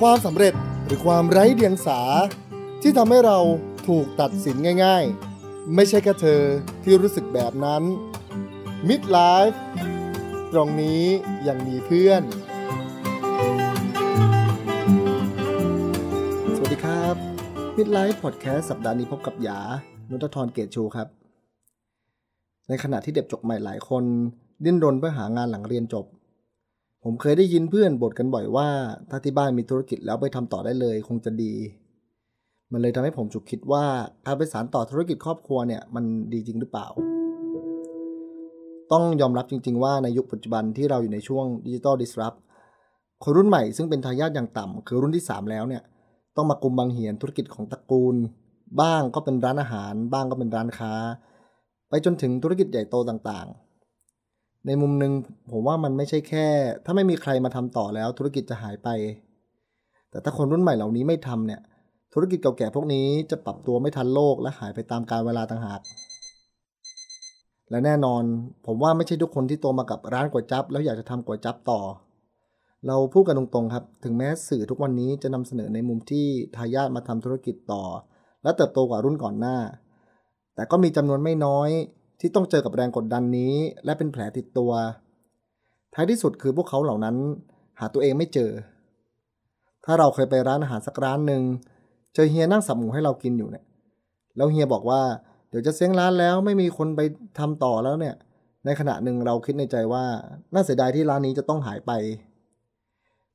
ความสำเร็จหรือความไร้เดียงสา ที่ทำให้เราถูกตัดสินง่าย ๆ ไม่ใช่แค่เธอที่รู้สึกแบบนั้น Midlife ตรงนี้ยังมีเพื่อน Midlife Podcast สัปดาห์นี้พบกับยา นุตทรเกตชูครับ ในขณะที่เด็กจบใหม่หลายคน ดิ้นรนเพื่อหางานหลังเรียนจบ ผมเคยได้ยินเพื่อนบ่นกันบ่อยว่า ถ้าที่บ้านมีธุรกิจแล้วไปทำต่อได้เลยคงจะดี มันเลยทำให้ผมฉุกคิดว่าการไปสานต่อธุรกิจครอบครัวเนี่ยมันดีจริงหรือเปล่า ต้องยอมรับจริง ๆ ว่าในยุคปัจจุบันที่เราอยู่ในช่วงดิจิตอลดิสรับคนรุ่นใหม่ซึ่งเป็นทายาทอย่างต่ำคือรุ่นที่ 3 แล้วเนี่ย ต้องมากุมบังเหียนธุรกิจของตระกูล บ้างก็เป็นร้านอาหาร บ้างก็เป็นร้านค้า ไปจนถึงธุรกิจใหญ่โตต่างๆ ในมุมหนึ่งผมว่ามันไม่ใช่แค่ ถ้าไม่มีใครมาทำต่อแล้วธุรกิจจะหายไป แต่ถ้าคนรุ่นใหม่เหล่านี้ไม่ทำเนี่ยธุรกิจเก่าแก่พวกนี้จะปรับตัวไม่ทันโลกและหายไปตามกาลเวลาต่างหากและแน่นอน ผมว่าไม่ใช่ทุกคนที่โตมากับร้านก๋วยจั๊บแล้วอยากจะทำก๋วยจั๊บต่อ เราพูดกันตรงๆครับ ถึงแม้สื่อทุกวันนี้จะนำเสนอในมุมที่ทายาทมาทำธุรกิจต่อ และเติบโตกว่ารุ่นก่อนหน้า แต่ก็มีจำนวนไม่น้อยที่ต้องเจอกับแรงกดดันนี้ และเป็นแผลติดตัว ท้ายที่สุดคือพวกเขาเหล่านั้น หาตัวเองไม่เจอ ถ้าเราเคยไปร้านอาหารสักร้านหนึ่งเจอเฮียนั่งสับหมูให้เรากินอยู่เนี่ย แล้วเฮียบอกว่าเดี๋ยวจะเซ้งร้านแล้วไม่มีคนไปทำต่อแล้วเนี่ย ในขณะหนึ่งเราคิดในใจว่าน่าเสียดายที่ร้านนี้จะต้องหายไป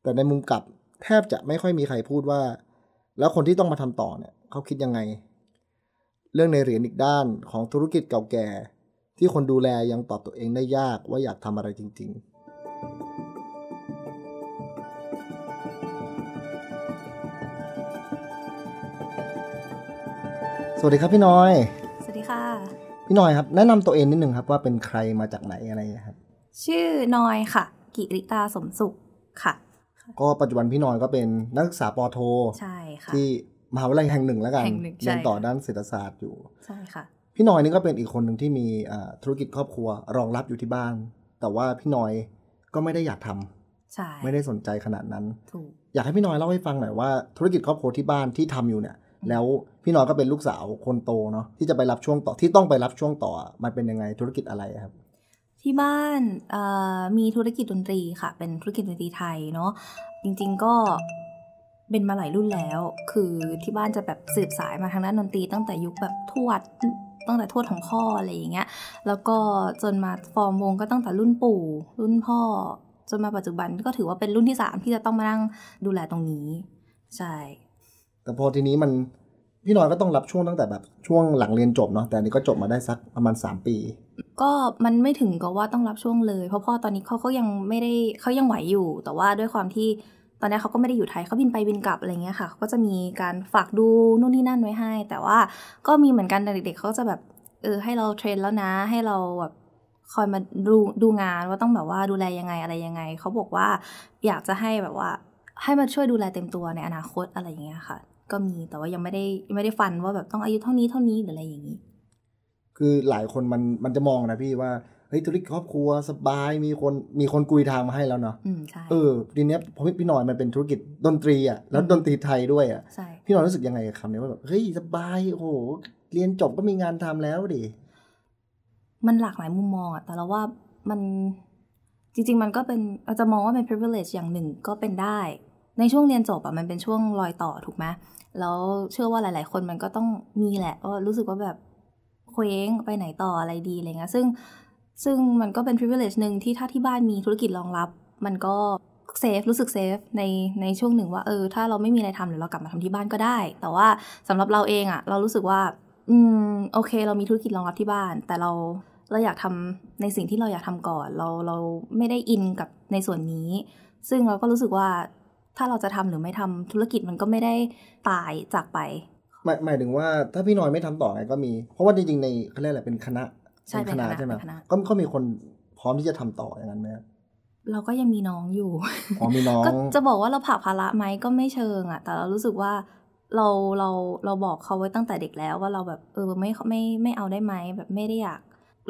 แต่ในมุมกลับแทบจะไม่ค่อยมีใครพูดว่า แล้วคนที่ต้องมาทำต่อเนี่ยเขาคิดยังไง เรื่องในเหรียญอีกด้านของธุรกิจเก่าแก่ ที่คนดูแลยังตอบตัวเองได้ยากว่าอยากทำอะไรจริงๆสวัสดีครับพี่น้อย สวัสดีค่ะ พี่น้อยครับ แนะนำตัวเองนิดนึงครับว่าเป็นใครมาจากไหนอะไรนะครับ ชื่อนอยค่ะ กิริตาสมสุขค่ะ ก็ปัจจุบันพี่น้อยก็เป็นนักศึกษาปอโทใช่ค่ะที่มหาวิทยาลัยแห่งหนึ่งแล้วกันแห่งหนึ่งใช่เรียนต่อค่ะด้านเศรษฐศาสตร์อยู่ใช่ค่ะ พี่น้อยนี่ก็เป็นอีกคนหนึ่งที่มีอ่าธุรกิจครอบครัวรองรับอยู่ที่บ้าน แต่ว่าพี่น้อยก็ไม่ได้อยากทำใช่ไม่ได้สนใจขนาดนั้นถูกอยากให้พี่น้อยเล่าให้ฟังหน่อยว่าธุรกิจครอบครัวที่บ้านที่ทำอยู่เนี่ย แล้วพี่น้อยก็เป็นลูกสาวคนโตเนาะที่จะไปรับช่วงต่อที่ต้องไปรับช่วงต่อมันเป็นยังไงธุรกิจอะไรครับ ที่บ้านมีธุรกิจดนตรีค่ะ เป็นธุรกิจดนตรีไทยเนาะจริง ๆ ก็เป็นมาหลายรุ่นแล้ว คือที่บ้านจะแบบสืบสายมาทางด้านดนตรีตั้งแต่ยุคแบบทวดตั้งแต่ทวดของพ่ออะไรอย่างเงี้ย แล้วก็จนมาฟอร์มวงก็ตั้งแต่รุ่นปู่ รุ่นพ่อ จนมาปัจจุบันก็ถือว่าเป็นรุ่นที่สามที่จะต้องมานั่งดูแลตรงนี้ ใช่ แต่พอทีนี้มัน พี่น้อยก็ต้องรับช่วงตั้งแต่แบบช่วงหลังเรียนจบเนาะแต่อันนี้ก็จบมาได้สักประมาณ 3 ปี ก็มันไม่ถึงกับว่าต้องรับช่วงเลย เพราะพ่อตอนนี้เขาก็ยังไม่ได้เขายังไหวอยู่ แต่ว่าด้วยความที่ตอนนี้เขาก็ไม่ได้อยู่ไทยเขาบินไปบินกลับอะไรเงี้ยค่ะก็จะมีการฝากดูนู่นนี่นั่นไว้ให้ แต่ว่าก็มีเหมือนกันเด็กๆเขาจะแบบเออให้เราเทรนแล้วนะ ให้เราแบบคอยมาดูดูงานว่าต้องแบบว่าดูแลยังไงอะไรยังไงเขาบอกว่าอยากจะให้แบบว่าให้มาช่วยดูแลเต็มตัวในอนาคตอะไรอย่างเงี้ยค่ะ ก็มี แต่ว่ายังไม่ได้ไม่ได้ฟันว่าแบบต้องอายุเท่านี้เท่านี้หรืออะไรอย่างนี้ คือหลายคนมันมันจะมองนะพี่ว่าเฮ้ยธุรกิจครอบครัวสบายมีคนมีคนกุยทางมาให้แล้วเนาะอืมใช่เออทีเนี้ยพอพี่น้อยมันเป็นธุรกิจดนตรีอะแล้วดนตรีไทยด้วยอะใช่พี่น้อยรู้สึกยังไงกับคำนี้ว่าแบบเฮ้ยสบายโอ้โหเรียนจบก็มีงานทำแล้วดิมันหลากหลายมุมมองอะแต่เราว่ามันจริง ๆ มันก็เป็นเราจะมองว่าเป็น privilege อย่างหนึ่งก็เป็นได้ ในช่วงเรียนจบอะมันเป็นช่วงรอยต่อถูกไหมแล้วเชื่อว่าหลาย ๆ คนมันก็ต้องมีแหละว่ารู้สึกว่าแบบเคว้งไปไหนต่ออะไรดีอะไรเงี้ยซึ่งซึ่งมันก็เป็น privilege หนึ่งที่ถ้าที่บ้านมีธุรกิจรองรับ มันก็เซฟรู้สึกเซฟในในช่วงหนึ่งว่าเออถ้าเราไม่มีอะไรทำเดี๋ยวเรากลับมาทำที่บ้านก็ได้ แต่ว่าสำหรับเราเองอะเรารู้สึกว่า อืมโอเค เรามีธุรกิจรองรับที่บ้าน แต่เราเราอยากทำในสิ่งที่เราอยากทำก่อน เราเราไม่ได้อินกับในส่วนนี้ ซึ่งเราก็รู้สึกว่า ถ้าเราจะทำหรือไม่ทำธุรกิจมันก็ไม่ได้ตายจากไป หมายหมายถึงว่าถ้าพี่น้อยไม่ทำต่อไงก็มี เพราะว่าจริงๆในเขาเรียกอะไรเป็นคณะใช่เป็นคณะใช่ไหมเป็นคณะก็ก็มีคนพร้อมที่จะทำต่ออย่างนั้นไหมครับเราก็ยังมีน้องอยู่อ๋อมีน้องก็จะบอกว่าเราผลักภาระไหมก็ไม่เชิงอะแต่เรารู้สึกว่าเราเราเราบอกเขาไว้ตั้งแต่เด็กแล้วว่าเราแบบเออไม่ไม่ไม่เอาได้ไหมแบบไม่ได้อยาก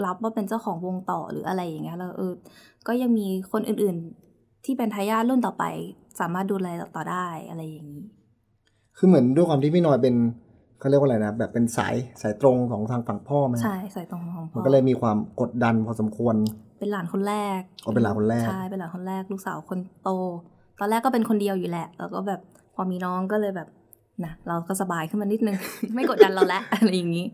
รับว่าเป็นเจ้าของวงต่อหรืออะไรอย่างเงี้ยแล้วเออ ก็ยังมีคนอื่น ๆ ที่เป็นทายาทรุ่นต่อไป สามารถดูแลต่อได้อะไรอย่างนี้ คือเหมือนด้วยความที่พี่น้อยเป็นเขาเรียกว่าอะไรนะ แบบเป็นสายสายตรงของทางฝั่งพ่อไหมใช่ใส่ตรงของพ่มันอก็เลยมีความกดดันพอสมควร เป็นหลานคนแรกอ๋อเป็นหลานคนแรกใช่เป็นหลานคนแรกลูกสาวคนโต ตอนแรกก็เป็นคนเดียวอยู่แหละ แล้วก็แบบพอมีน้องก็เลยแบบนะเราก็สบายขึ้นมานิดนึง ไม่กดดันเราแล้วอะไรอย่างนี้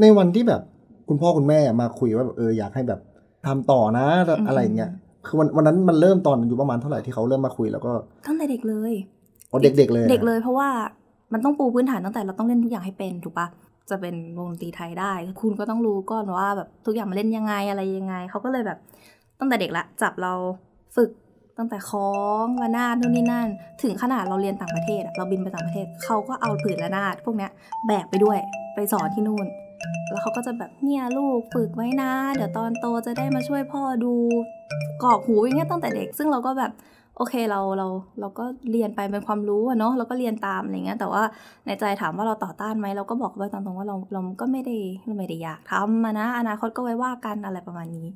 ในวันที่แบบคุณพ่อคุณแม่มาคุยว่าแบบเอออยากให้แบบทำต่อนะอืมอะไรอย่างเงี้ย คือวันวันนั้นมันเริ่มตอนอายู่ประมาณเท่าไหร่ที่เขาเริ่มมาคุยแล้วก็ตั้งแต่เด็กเลยอ๋อเด็กๆเลยนะเด็กเลย เพราะว่ามันต้องปูพื้นฐานตั้งแต่เราต้องเล่นทุกอย่างให้เป็นถูกปะจะเป็นวงดนตรีไทยได้ คุณก็ต้องรู้ก่อนว่าแบบทุกอย่างมาเล่นยังไงอะไรยังไง เขาก็เลยแบบตั้งแต่เด็กละจับเราฝึกตั้งแต่คล้องระนาดนู่นนี่นั่น ถึงขนาดเราเรียนต่างประเทศอะเราบินไปต่างประเทศเขาก็เอาผืนระนาดพวกเนี้ยแบกไปด้วยไปสอนที่นู่น แล้วเขาก็จะแบบเนี่ยลูกฝึกไว้นะ เดี๋ยวตอนโตจะได้มาช่วยพ่อดู กรอกหูอย่างเงี้ยตั้งแต่เด็ก ซึ่งเราก็แบบโอเคเราเราเราก็เรียนไปเป็นความรู้อะเนาะเราก็เรียนตามอะไรเงี้ยแต่ว่าในใจถามว่าเราต่อต้านไหมเราก็บอกไว้ตามตรงว่าเราเราก็ไม่ได้เราไม่ได้อยากทำมานะ อนาคตก็ไว้ว่ากันอะไรประมาณนี้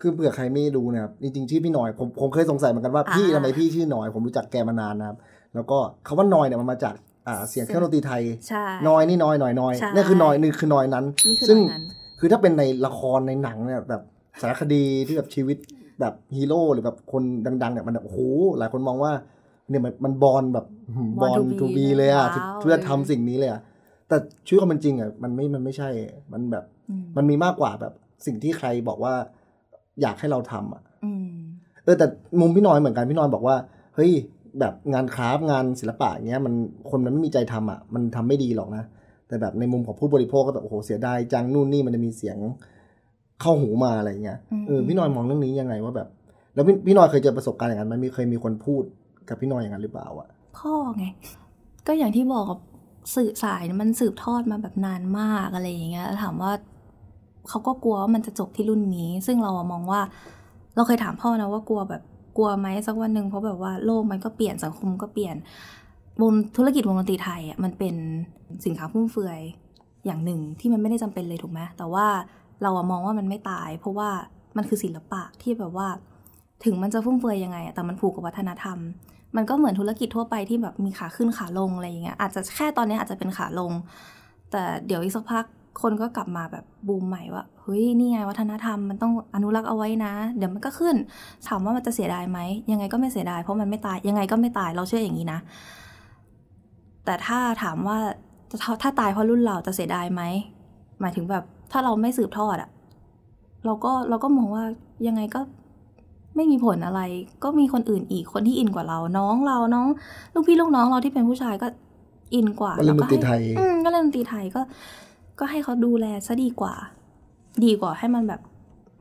คือเผื่อใครไม่รู้นะครับจริงๆชื่อพี่หน่อยผมผมเคยสงสัยเหมือนกันว่าอ่าพี่ทำไมพี่ชื่อหน่อย ผมรู้จักแกมานานนะครับแล้วก็คำว่าหน่อยเนี่ยมันมาจากอ่าเสียงเครื่องดนตรีไทยใช่น้อยนี่น้อยหน่อยน้อยใช่นี่คือน้อยนี่คือน้อยนั้นนี่คือซึ่งตรงนั้นคือถ้าเป็นในละครในหนังเนี่ยแบบสารคดีที่แบบชีวิต แบบฮีโร่หรือแบบคนดังๆเนี่ยมันแบบโอ้โหหลายคนมองว่า เนี่ยมันมันบอลแบบบอล Born to ทู be บีเลยอะว้าว เพื่อทำสิ่งนี้เลยอะแต่ชีวิตความเป็นจริงอะมันไม่มันไม่ใช่มันแบบอืมมันมีมากกว่าแบบสิ่งที่ใครบอกว่า อยากให้เราทำอะอืม เออแต่มุมพี่น้อยเหมือนกันพี่น้อยบอกว่าเฮ้ยแบบงานคราฟต์งานศิลปะอย่างเงี้ยมันคนมันไม่มีใจทำอะมันทำไม่ดีหรอกนะ แต่แบบในมุมของผู้บริโภคก็แบบโอ้โหเสียดายจังนู่นนี่มันจะมีเสียง เข้าหูมาอะไรเงี้ยอืมเออพี่น้อยมองเรื่องนี้ยังไงว่าแบบ แล้วพี่พี่น้อยเคยเจอประสบการณ์อย่างนั้นไหมันมีเคยมีคนพูดกับพี่น้อยอย่างนั้นหรือเปล่าอะพ่อไง ก็อย่างที่บอกกับสื่อสายมันสืบทอดมาแบบนานมากอะไรอย่างเงี้ยแล้วถามว่าเขาก็กลัวว่ามันจะจบที่รุ่นนี้ ซึ่งเราอะมองว่า เราเคยถามพ่อนะว่ากลัวแบบกลัวไหมสักวันหนึ่งเพราะแบบว่าโลกมันก็เปลี่ยนสังคมก็เปลี่ยนวงธุรกิจวงดนตรีไทยอะมันเป็นสินค้าฟุ่มเฟือยอย่างหนึ่งที่มันไม่ได้จำเป็นเลยถูกไหมแต่ว่า เราอะมองว่ามันไม่ตาย เพราะว่ามันคือศิลปะที่แบบว่า ถึงมันจะฟุ่มเฟือยยังไง แต่มันผูกกับวัฒนธรรม มันก็เหมือนธุรกิจทั่วไปที่แบบมีขาขึ้นขาลงอะไรอย่างเงี้ยอาจจะแค่ตอนนี้อาจจะเป็นขาลง แต่เดี๋ยวอีกสักพักคนก็กลับมาแบบบูมใหม่ว่าเฮ้ยนี่ไงวัฒนธรรมมันต้องอนุรักษ์เอาไว้นะ เดี๋ยวมันก็ขึ้นถามว่ามันจะเสียดายไหมยังไงก็ไม่เสียดายเพราะมันไม่ตายยังไงก็ไม่ตายเราเชื่ออย่างนี้นะ แต่ถ้าถามว่าถ้าตายเพราะรุ่นเราจะเสียดายไหมหมายถึงแบบ ถ้าเราไม่สืบทอดอะเราก็เราก็มองว่ายังไงก็ไม่มีผลอะไร ก็มีคนอื่นอีกคนที่อินกว่าเรา น้องเราน้อง ลูกพี่ลูกน้องเราที่เป็นผู้ชายก็อินกว่าก็เล่นดนตรีไทยอืมก็เล่นดนตรีไทยก็ ก็ให้เขาดูแลซะดีกว่า ดีกว่าให้มันแบบ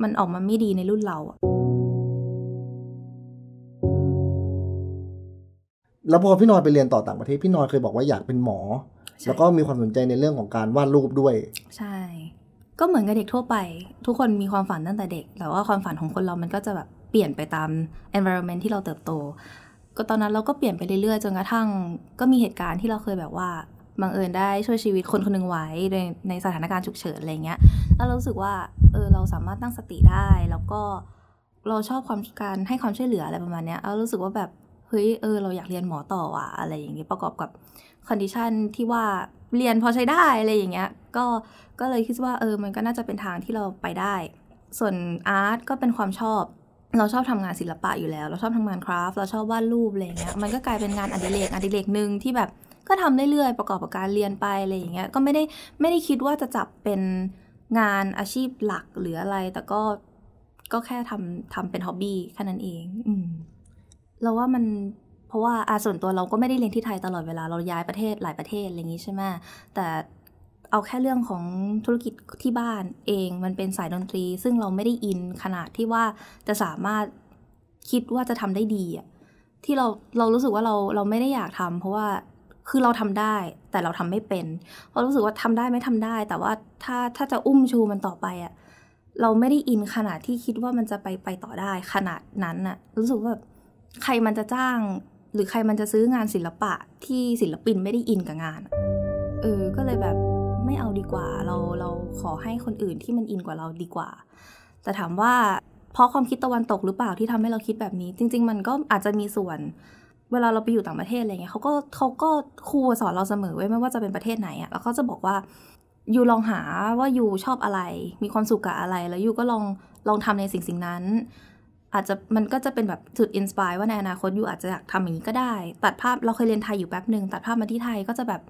มันออกมาไม่ดีในรุ่นเราอะแล้วพอพี่น้อยไปเรียนต่อต่างประเทศพี่น้อยเคยบอกว่าอยากเป็นหมอใช่แล้วก็มีความสนใจในเรื่องของการวาดรูปด้วย ใช่ ก็เหมือนกับเด็กทั่วไป ทุกคนมีความฝันตั้งแต่เด็ก แต่ว่าความฝันของคนเรามันก็จะแบบเปลี่ยนไปตาม environment ที่เราเติบโต ก็ตอนนั้นเราก็เปลี่ยนไปเรื่อยๆ จนกระทั่งก็มีเหตุการณ์ที่เราเคยแบบว่าบังเอิญได้ช่วยชีวิตคนคนหนึ่งไว้ในในสถานการณ์ฉุกเฉินอะไรเงี้ยแล้วเรารู้สึกว่าเออเราสามารถตั้งสติได้ แล้วก็เราชอบความการให้ความช่วยเหลืออะไรประมาณเนี้ยเรารู้สึกว่าแบบเฮ้ยเออเราอยากเรียนหมอต่อว่ะอะไรอย่างเงี้ยประกอบกับ condition ที่ว่าเรียนพอใช้ได้อะไรอย่างเงี้ยก็ ก็เลยคิดว่าเออมันก็น่าจะเป็นทางที่เราไปได้ ส่วนอาร์ตก็เป็นความชอบ เราชอบทำงานศิลปะอยู่แล้ว เราชอบทำงานคราฟต์เราชอบวาดรูปอะไรเงี้ยมันก็กลายเป็นงานอดิเรกอดิเรกหนึ่งที่แบบก็ทำเรื่อยๆประกอบกับการเรียนไปอะไรอย่างเงี้ยก็ไม่ได้ไม่ได้คิดว่าจะจับเป็นงานอาชีพหลักหรืออะไร แต่ก็ก็แค่ทำทำเป็นฮ็อบบี้แค่นั้นเอง อืมเราว่ามันเพราะว่าอาส่วนตัวเราก็ไม่ได้เรียนที่ไทยตลอดเวลาเราย้ายประเทศหลายประเทศอะไรอย่างงี้ใช่ไหมแต่ เอาแค่เรื่องของธุรกิจที่บ้านเองมันเป็นสายดนตรี ซึ่งเราไม่ได้อินขนาดที่ว่าจะสามารถคิดว่าจะทำได้ดีอะที่เราเรารู้สึกว่าเราเราไม่ได้อยากทำเพราะว่าคือเราทำได้ แต่เราทำไม่เป็นเพราะรู้สึกว่าทำได้ไม่ทำได้ แต่ว่าถ้าถ้าจะอุ้มชูมันต่อไปอะเราไม่ได้อินขนาดที่คิดว่ามันจะไปไปต่อได้ขนาดนั้นอะรู้สึกว่าใครมันจะจ้าง หรือใครมันจะซื้องานศิลปะที่ศิลปินไม่ได้อินกับงาน เออ ก็เลยแบบ กว่า เราเราขอให้คนอื่นที่มันอินกว่าเราดีกว่า แต่ถามว่าเพราะความคิดตะวันตกหรือเปล่าที่ทำให้เราคิดแบบนี้ จริง ๆ มันก็อาจจะมีส่วน เวลาเราไปอยู่ต่างประเทศอะไรเงี้ยเขาก็เขาก็ครูสอนเราเสมอไว้ไม่ว่าจะเป็นประเทศไหนอะ่ะแล้วเขาจะบอกว่าอยู่ลองหาว่าอยู่ชอบอะไร มีความสุขกับอะไร แล้วอยู่ก็ลองลองทำในสิ่งสิ่งนั้น อาจจะมันก็จะเป็นแบบจุดอินสปายว่าในอนาคตอยู่อาจจะอยากทำอย่างนี้ก็ได้ ตัดภาพเราเคยเรียนไทยอยู่แป๊บหนึ่งตัดภาพมาที่ไทยก็จะแบบ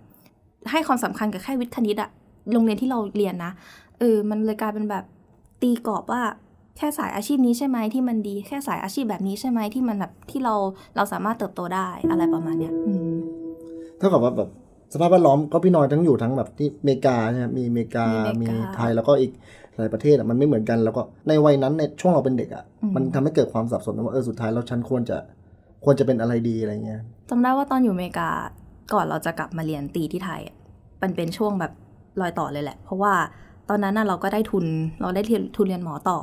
ให้ความสำคัญกับแค่วิทย์คณิตอะ โรงเรียนที่เราเรียนนะเออมันเลยกลายเป็นแบบตีกรอบว่าแค่สายอาชีพนี้ใช่ไหมที่มันดี แค่สายอาชีพแบบนี้ใช่ไหมที่มันแบบที่เราเราสามารถเติบโตได้อะไรประมาณเนี้ยอืมเท่ากับว่าแบบสภาพแวดล้อมก็พี่น้อยทั้งอยู่ทั้งแบบที่อเมริกาใช่ไหมมีอเมริกามีมีอเมริกาไทยแล้วก็อีกหลายประเทศอะมันไม่เหมือนกันแล้วก็ในวัยนั้นในช่วงเราเป็นเด็กอะอืมมันทำให้เกิดความสับสนว่าเออสุดท้ายแล้วฉันควรจะควรจะเป็นอะไรดีอะไรเงี้ยจำได้ว่าตอนอยู่อเมริกาก่อนเราจะกลับมาเรียนตีที่ไทยอะมันเป็นช่วงแบบ รอยต่อเลยแหละ เพราะว่าตอนนั้นน่ะเราก็ได้ทุนเราได้ทุนเรียนหมอต่อ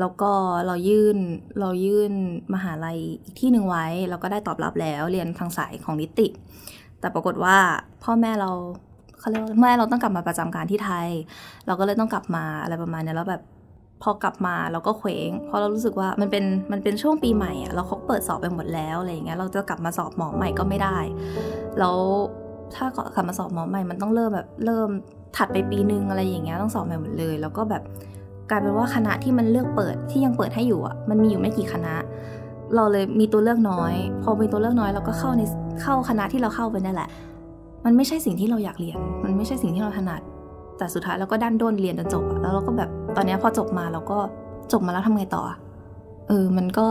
แล้วก็เรายื่นเรายื่นมหาลัยอีกที่หนึ่งไว้เราก็ได้ตอบรับแล้วเรียนทางสายของนิติ แต่ปรากฏว่าพ่อแม่เราเขาเรียกว่าแม่เราต้องกลับมาประจำการที่ไทย เราก็เลยต้องกลับมาอะไรประมาณนี้แล้วแบบพอกลับมาเราก็เคว้งเพราะเรารู้สึกว่ามันเป็นมันเป็นช่วงปีใหม่อะเราเขาเปิดสอบไปหมดแล้วอะไรอย่างเงี้ยเราจะกลับมาสอบหมอใหม่ก็ไม่ได้ แล้ว ถ้ากลับมาสอบหมอใหม่มันต้องเริ่มแบบเริ่มถัดไปปีนึงอะไรอย่างเงี้ยต้องสอบใหม่หมดเลย แล้วก็แบบกลายเป็นว่าคณะที่มันเลือกเปิดที่ยังเปิดให้อยู่อะมันมีอยู่ไม่กี่คณะ เราเลยมีตัวเลือกน้อย พอมีตัวเลือกน้อยเราก็เข้าในเข้าคณะที่เราเข้าไปนั่นแหละ มันไม่ใช่สิ่งที่เราอยากเรียน มันไม่ใช่สิ่งที่เราถนัด แต่สุดท้ายเราก็ดันด้นเรียนจนจบแล้วเราก็แบบตอนนี้พอจบมาเราก็จบมาแล้วทำไงต่อเออมันก็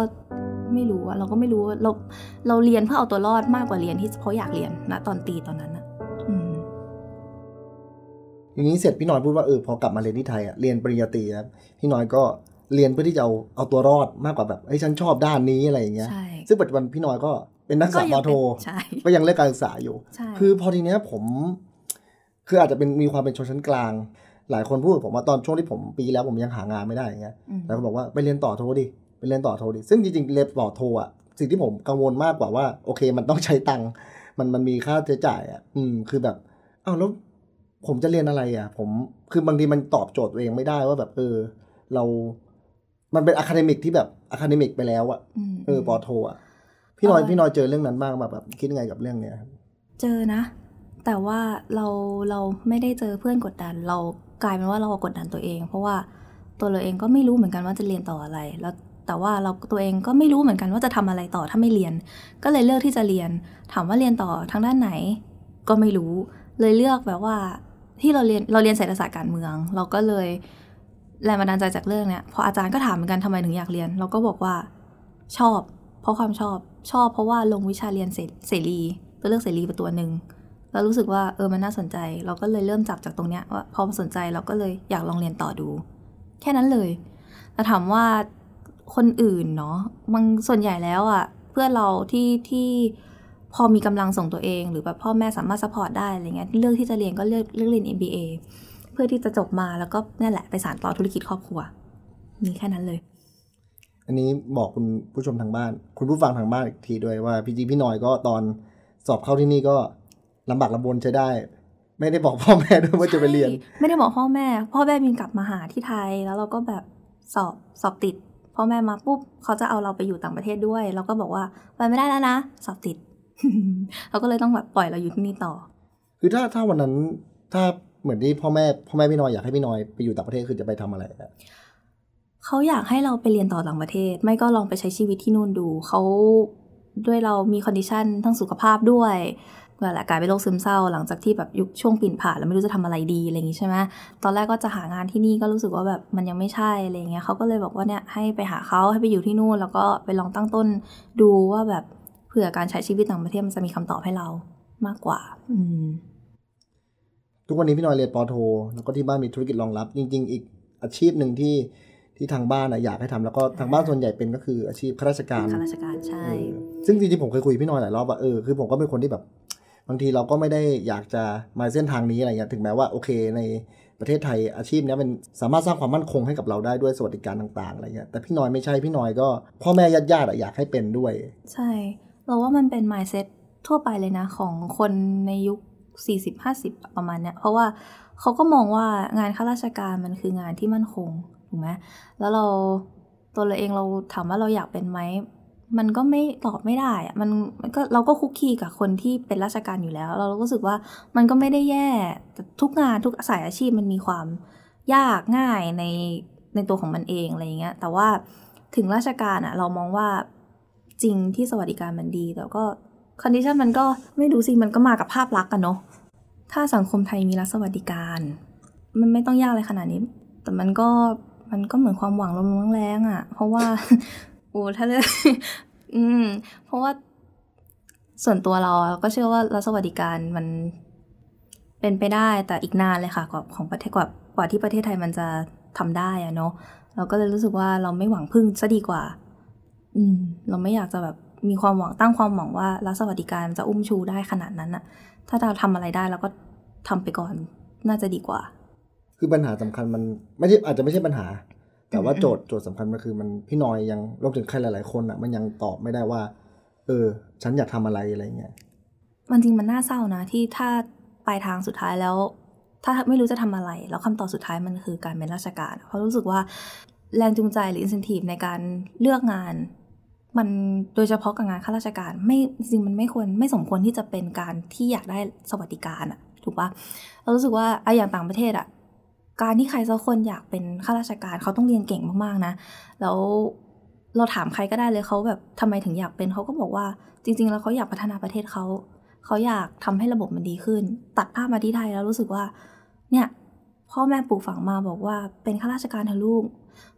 ไม่รู้อะเราก็ไม่รู้ว่าเราเราเรียนเพื่อเอาตัวรอดมากกว่าเรียนที่เพราะอยากเรียนนะตอนตีตอนนั้นอะอืมทีนี้เสร็จพี่น้อยพูดว่าเออพอกลับมาเรียนที่ไทยอะเรียนปริญญาตรีครับพี่น้อยก็เรียนเพื่อที่จะเอาเอาตัวรอดมากกว่าแบบเอ้ยฉันชอบด้านนี้อะไรอย่างเงี้ยใช่ซึ่งปัจจุบันพี่น้อยก็เป็นนักศึกษาปอโทใช่ก็ยังเลือกการศึกษาอยู่ใช่คือพอทีเนี้ยผม คืออาจจะเป็นมีความเป็นชนชั้นกลาง หลายคนพูดกับผมว่าตอนช่วงที่ผมปีแล้วผมยังหางานไม่ได้อย่างเงี้ยอืมแล้วก็บอกว่าไปเรียนต่อโทดิ ไปเรียนต่อโทดิซึ่งจริงๆเรียนต่อโทอะสิ่งที่ผมกังวลมากกว่าว่า โอเค มันต้องใช้ตังค์มันมันมีค่าใช้จ่ายอะ อืม คือแบบอ้าวแล้วผมจะเรียนอะไรอะ ผมคือบางทีมันตอบโจทย์ตัวเองไม่ได้ว่าแบบเออ เรา มันเป็น academic ที่แบบ academic ไปแล้วอะมเออป.โทอะพี่น้อยเออพี่น้อยเจอเรื่องนั้นบ้างแบบแบบคิดยังไงกับเรื่องเนี้ยครับเจอนะ แต่ว่าเราเราไม่ได้เจอเพื่อนกดดัน เรากลายเป็นว่าเรากดดันตัวเอง เพราะว่าตัวเราเองก็ไม่รู้เหมือนกันว่าจะเรียนต่ออะไร แล้ว แต่ว่าเราตัวเองก็ไม่รู้เหมือนกันว่าจะทำอะไรต่อถ้าไม่เรียน ก็เลยเลือกที่จะเรียน ถามว่าเรียนต่อทางด้านไหน ก็ไม่รู้ เลยเลือกแบบว่าที่เราเรียนเราเรียนเศรษฐศาสตร์การเมือง เราก็เลยแรงบันดาลใจจากเรื่องเนี้ยพออาจารย์ก็ถามเหมือนกันทำไมถึงอยากเรียน เราก็บอกว่าชอบ เพราะความชอบชอบ เพราะว่าลงวิชาเรียนเสรีตัวเลือกเสรีไปตัวหนึ่งเรารู้สึกว่าเออมันน่าสนใจ เราก็เลยเริ่มจับจากตรงเนี้ยว่าพอสนใจเราก็เลยอยากลองเรียนต่อดู แค่นั้นเลยแต่ถามว่า คนอื่นเนาะมันส่วนใหญ่แล้วอะ่ะ เพื่อนเราที่ที่พอมีกำลังส่งตัวเอง หรือแบบพ่อแม่สามารถสปอร์ตได้อะไรเงี้ยเลือกที่จะเรียนก็เลือกเลือกเรียน MBA เพื่อที่จะจบมาแล้วก็นั่นแหละไปสานต่อธุรกิจครอบครัวมีแค่นั้นเลย อันนี้บอกคุณผู้ชมทางบ้าน คุณผู้ฟังทางบ้านอีกทีด้วยว่าพี่จีพี่น้อยก็ตอนสอบเข้าที่นี่ก็ลำบากลำบนใช้ได้ ไม่ได้บอกพ่อแม่ด้วยว่าจะไปเรียนใช่ไม่ได้บอกพ่อแม่ พ่อแม่บินกลับมาหาที่ไทยแล้วเราก็แบบสอบสอบติด พ่อแม่มาปุ๊บเขาจะเอาเราไปอยู่ต่างประเทศด้วย เราก็บอกว่าไปไม่ได้แล้วนะสอบติดเราก็เลยต้องแบบปล่อยเราอยู่ที่นี่ต่อ คือถ้าถ้าวันนั้นถ้าเหมือนที่พ่อแม่พ่อแม่พี่น้อยอยากให้พี่น้อยไปอยู่ต่างประเทศคือจะไปทำอะไรอะเขาอยากให้เราไปเรียนต่อต่างประเทศ ไม่ก็ลองไปใช้ชีวิตที่นู่นดูเขาด้วยเรามี condition ทั้งสุขภาพด้วย นั่นแหละกลายเป็นโรคซึมเศร้า หลังจากที่แบบยุคช่วงเปลี่ยนผ่านแล้วไม่รู้จะทำอะไรดีอะไรอย่างงี้ใช่ไหมตอนแรกก็จะหางานที่นี่ก็รู้สึกว่าแบบมันยังไม่ใช่อะไรอย่างเงี้ยเขาก็เลยบอกว่าเนี่ยให้ไปหาเขาให้ไปอยู่ที่นู่น แล้วก็ไปลองตั้งต้นดูว่าแบบเผื่อการใช้ชีวิตต่างประเทศมันจะมีคำตอบให้เรามากกว่า อืมทุกวันนี้พี่น้อยเรียนปอโท แล้วก็ที่บ้านมีธุรกิจรองรับ จริง ๆ อีกอาชีพหนึ่งที่ที่ทางบ้านอะอยากให้ทำแล้วก็ทางบ้านส่วนใหญ่เป็นก็คืออาชีพข้าราชการข้าราชการใช่เออซึ่งจริงๆผมเคยคุยกับพี่น้อยหลายรอบว่าเออคือผมก็เป็นคนที่แบบ บางทีเราก็ไม่ได้อยากจะมาเส้นทางนี้อะไรเงี้ยถึงแม้ว่าโอเคในประเทศไทยอาชีพนี้เป็นสามารถสร้างความมั่นคงให้กับเราได้ด้วยสวัสดิการต่างๆอะไรเงี้ยแต่พี่น้อยไม่ใช่พี่น้อยก็ พ่อแม่ญาติๆอะอยากให้เป็นด้วย ใช่ เราว่ามันเป็น mindset ทั่วไปเลยนะของคนในยุค 40-50 ประมาณเนี้ยเพราะว่าเขาก็มองว่างานข้าราชการมันคืองานที่มั่นคงถูกไหมแล้วเราตัวเราเองเราถามว่าเราอยากเป็นไหม มันก็ไม่ตอบไม่ได้อะมันมันก็เราก็คุกคีกับคนที่เป็นราชการอยู่แล้ว เรารู้สึกว่ามันก็ไม่ได้แย่แต่ทุกงานทุกสายอาชีพมันมีความยากง่ายในในตัวของมันเองอะไรอย่างเงี้ย แต่ว่าถึงราชการอะเรามองว่าจริงที่สวัสดิการมันดี แต่ก็ condition มันก็ไม่รู้สิมันก็มากับภาพลักษณ์กันเนาะถ้าสังคมไทยมีรัฐสวัสดิการ มันไม่ต้องยากเลยขนาดนี้ แต่มันก็มันก็เหมือนความหวังลมๆแล้งๆอะเพราะว่า อ้ถ้าเลือกอืม เพราะว่าส่วนตัวเราก็เชื่อว่ารัฐสวัสดิการมันเป็นไปได้แต่อีกนานเลยค่ะกว่าของประเทศกว่ากว่าที่ประเทศไทยมันจะทำได้อะเนาะเราก็เลยรู้สึกว่าเราไม่หวังพึ่งซะดีกว่า อืม เราไม่อยากจะแบบมีความหวังตั้งความหวังว่ารัฐสวัสดิการจะอุ้มชูได้ขนาดนั้นอะถ้าเราทำอะไรได้เราก็ทำไปก่อนน่าจะดีกว่า คือปัญหาสำคัญมันไม่ใช่อาจจะไม่ใช่ปัญหา แต่ว่าโจทย์โจทย์สำคัญมันคือมันพี่น้อยยังรวมถึงใครหลาย ๆ คนอ่ะ มันยังตอบไม่ได้ว่า เออ ฉันอยากทำอะไรอะไรเงี้ย มันจริงมันน่าเศร้านะ ที่ถ้าปลายทางสุดท้ายแล้ว ถ้าไม่รู้จะทำอะไร แล้วคำตอบสุดท้ายมันคือการเป็นราชการ เพราะรู้สึกว่าแรงจูงใจหรืออินเซนティブในการเลือกงาน มันโดยเฉพาะกับงานข้าราชการ ไม่จริงมันไม่ควรไม่สมควรที่จะเป็นการที่อยากได้สวัสดิการอะถูกปะเรารู้สึกว่าไอะอย่างต่างประเทศอะ การที่ใครสักคนอยากเป็นข้าราชการเขาต้องเรียนเก่งมากๆนะ แล้วเราถามใครก็ได้เลยเขาแบบทำไมถึงอยากเป็นเขาก็บอกว่า จริง ๆ แล้วเขาอยากพัฒนาประเทศเขาเขาอยากทำให้ระบบมันดีขึ้น ตัดภาพมาที่ไทยแล้วรู้สึกว่า เนี่ยพ่อแม่ปลูกฝังมาบอกว่าเป็นข้าราชการเธอลูก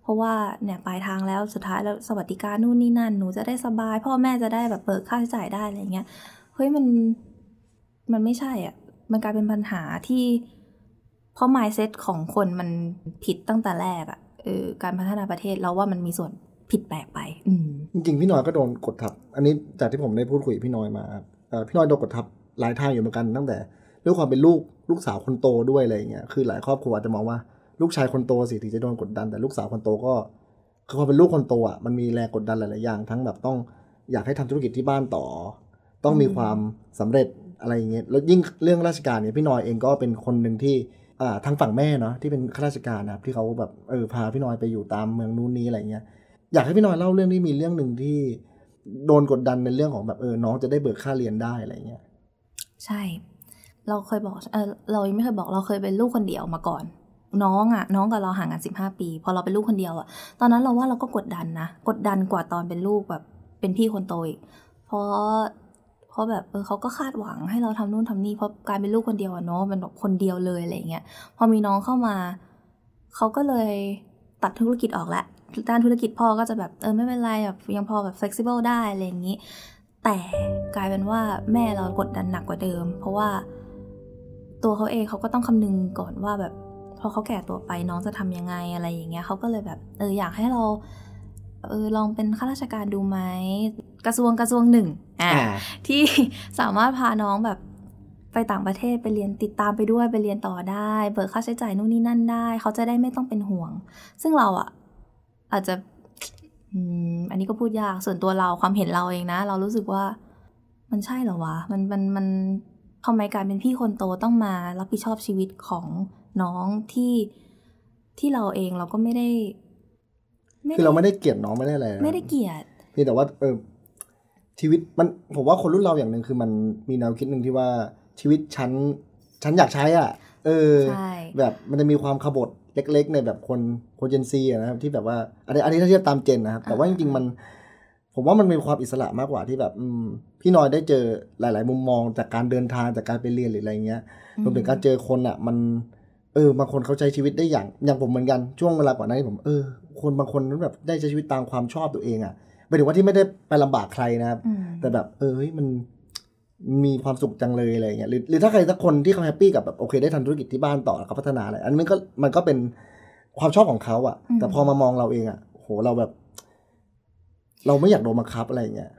เพราะว่าเนี่ยปลายทางแล้วสุดท้ายแล้วสวัสดิการนู่นนี่นั่นหนูจะได้สบาย พ่อแม่จะได้แบบเปิดค่าใช้จ่ายได้อะไรเงี้ยเฮ้ยมันมันไม่ใช่อะมันกลายเป็นปัญหาที่ เพราะ mindset ของคนมันผิดตั้งแต่แรกอะ่ะเออการพัฒนาประเทศเราว่ามันมีส่วนผิดแปลกไป อืจริงๆ พี่น้อยก็โดนกดทับ อันนี้จากที่ผมได้พูดคุยพี่น้อยมาพี่น้อยโดนกดทับหลายทางอยู่เหมือนกันตั้งแต่ด้วยความเป็นลูกลูกสาวคนโตด้วยอะไรเงี้ยคือหลายครอบครัวอาจจะมองว่าลูกชายคนโตสิถึงจะโดนกดดันแต่ลูกสาวคนโตก็คือความเป็นลูกคนโตอะมันมีแรงกดดันหลายๆอย่าง ทั้งแบบต้องอยากให้ทำธุรกิจที่บ้านต่อ ต้องมีความสำเร็จอะไรอย่างเงี้ยแล้วยิ่งเรื่องราชการเนี่ยพี่น้อยเองก็เป็นคนหนึ่งที่ ทางฝั่งแม่เนาะที่เป็นข้าราชการนะครับที่เขาแบบเออพาพี่น้อยไปอยู่ตามเมืองนู้นนี้อะไรเงี้ยอยากให้พี่น้อยเล่าเรื่องที่มีเรื่องหนึ่งที่โดนกดดันในเรื่องของแบบเออน้องจะได้เบิกค่าเรียนได้อะไรเงี้ยใช่ เราเคยบอกเออเรายังไม่เคยบอกเราเคยเป็นลูกคนเดียวมาก่อน น้องอะ่ะ น้องกับเราห่างกันสิบห้าปี พอเราเป็นลูกคนเดียวอะ่ะ ตอนนั้นเราว่าเราก็กดดันนะกดดันกว่าตอนเป็นลูกแบบเป็นพี่คนโตอีกเพราะ ราะแบบเออเขาก็คาดหวังให้เราทำนู่นทำนี่เพราะกลายเป็นลูกคนเดียวอะเนาะเป็นแบบคนเดียวเลยอะไรเงี้ยพอมีน้องเข้ามาเขาก็เลยตัดธุรกิจออกล้วด้านธุรกิจพ่อก็จะแบบเออไม่เป็นไรแบบยังพอแบบ flexible ได้อะไรอย่างนี้ แต่กลายเป็นว่าแม่เรากดดันหนักกว่าเดิม เพราะว่าตัวเขาเองเขาก็ต้องคำนึงก่อนว่าแบบพอเขาแก่ตัวไปน้องจะทำยังไงอะไรอย่างเงี้ยเขาก็เลยแบบเอออยากให้เราเออลองเป็นข้าราชการดูไหม กระทรวงกระทรวงหนึ่งอ่าที่สามารถพาน้องแบบไปต่างประเทศไปเรียนติดตามไปด้วยไปเรียนต่อได้เบิกค่าใช้จ่ายนู่นนี่นั่นได้ เขาจะได้ไม่ต้องเป็นห่วง ซึ่งเราอะอาจจะอืมอันนี้ก็พูดยากส่วนตัวเราความเห็นเราเองนะ เรารู้สึกว่ามันใช่เหรอวะมันมันมันทำไมการเป็นพี่คนโตต้องมารับผิดชอบชีวิตของน้องที่ที่เราเองเราก็ไม่ได้คือเราไม่ได้เกลียดน้องไม่ได้อะไรนะไม่ได้เกลียดเพียงแต่ว่าเออ ชีวิตมันผมว่าคนรุ่นเราอย่างหนึ่งคือมันมีแนวคิดหนึ่งที่ว่าชีวิตฉันฉันอยากใช้อะ เออใช่แบบมันจะมีความขบฏเล็กๆในแบบคนคนเจนซีนะครับที่แบบว่าอันนี้อันนี้ถ้าเทียบตามเจนนะครับ แต่ว่าจริงๆมัน ผมว่ามันมีความอิสระมากกว่าที่แบบอืมพี่น้อยได้เจอหลาย ๆ มุมมองจากการเดินทางจากการไปเรียนหรืออะไรเงี้ยรวมถึงการเจอคนอะ มัน เออบางคนเขาใช้ชีวิตได้อย่างอย่างผมเหมือนกันช่วงเวลาก่อนหน้านี้ผมเออคนบางคนนั้นแบบได้ใช้ชีวิตตามความชอบตัวเองอะ หมายถึงว่าที่ไม่ได้ไปลำบากใครนะครับอืมแต่แบบเออเฮ้ยมันมีความสุขจังเลยอะไรเงี้ยหรือหรือถ้าใครสักคนที่เขาแฮปปี้กับแบบโอเค ได้ทำธุรกิจที่บ้านต่อแล้วเขาพัฒนาอะไรอันนี้มันก็มันก็เป็นความชอบของเขาอะอืมแต่พอมามองเราเองอะโหเราแบบ เราไม่อยากโดนบังคับอะไรเงี้ย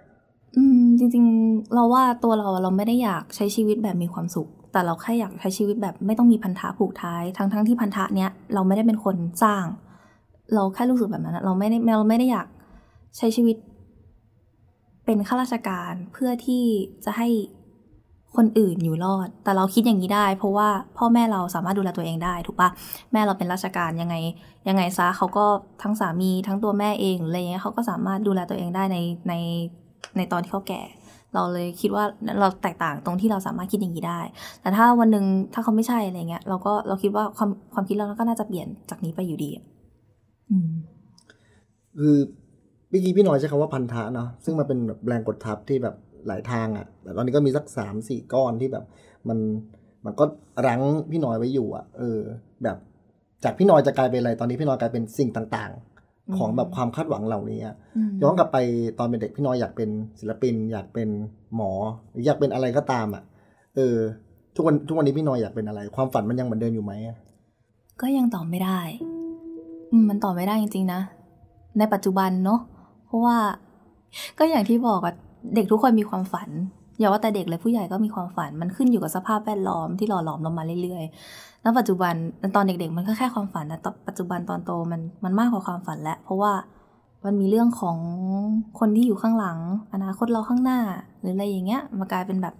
อืม จริง ๆ เราว่าตัวเราอะเราไม่ได้อยากใช้ชีวิตแบบมีความสุข แต่เราแค่อยากใช้ชีวิตแบบไม่ต้องมีพันธะผูกท้ายทั้งทั้งที่พันธะเนี้ยเราไม่ได้เป็นคนสร้าง เราแค่รู้สึกแบบนั้นอะเราไม่ได้เราไม่ได้อยาก ใช้ชีวิตเเป็นข้าราชการเพื่อที่จะให้คนอื่นอยู่รอด แต่เราคิดอย่างนี้ได้ เพราะว่าพ่อแม่เราสามารถดูแลตัวเองได้ถูกปะแม่เราเป็นราชการยังไง ยังไงซะเขาก็ทั้งสามีทั้งตัวแม่เองหรืออะไรเงี้ยเขาก็สามารถดูแลตัวเองได้ในในในตอนที่เขาแก่ เราเลยคิดว่าเราแตกต่างตรงที่เราสามารถคิดอย่างนี้ได้ แต่ถ้าวันหนึ่งถ้าเขาไม่ใช่อะไรเงี้ยเราก็เราคิดว่าความความคิดเราก็น่าจะเปลี่ยนจากนี้ไปอยู่ดีอะอืมคือ เมื่อกี้พี่น้อยใช้คำว่าพันธะเนาะซึ่งมันเป็นแบบแรงกดทับที่แบบหลายทางอะ่ะ แต่ตอนนี้ก็มีสักสามสี่ก้อนที่แบบ มันมันก็รั้งพี่น้อยไว้อยู่อะ่ะ เออ แบบจากพี่น้อยจะกลายเป็นอะไรตอนนี้พี่น้อยกลายเป็นสิ่งต่างๆ ของแบบความคาดหวังเหล่านี้อะมย้อนกลับไปตอนเป็นเด็กพี่น้อยอยากเป็นศิลปิน อยากเป็นหมอหรืออยากเป็นอะไรก็ตามอะ่ะ เออ ทุกวันทุกวันนี้พี่น้อยอยากเป็นอะไร ความฝันมันยังเหมือนเดิมอยู่ไหมอะก็ยังตอบไม่ได้อืมมันตอบไม่ได้จริงๆนะในปัจจุบันเนาะ เพราะว่าก็อย่างที่บอกอะเด็กทุกคนมีความฝัน อย่าว่าแต่เด็กเลยผู้ใหญ่ก็มีความฝัน มันขึ้นอยู่กับสภาพแวดล้อมที่หล่อหลอมเรามาเรื่อยๆ แล้วปัจจุบันตอนเด็กๆ มันก็แค่ความฝันแต่ปัจจุบันตอนโตมันมันมากกว่าความฝันแล้ว เพราะว่ามันมีเรื่องของคนที่อยู่ข้างหลัง อนาคตเราข้างหน้า หรืออะไรอย่างเงี้ยมากลายเป็นแบบ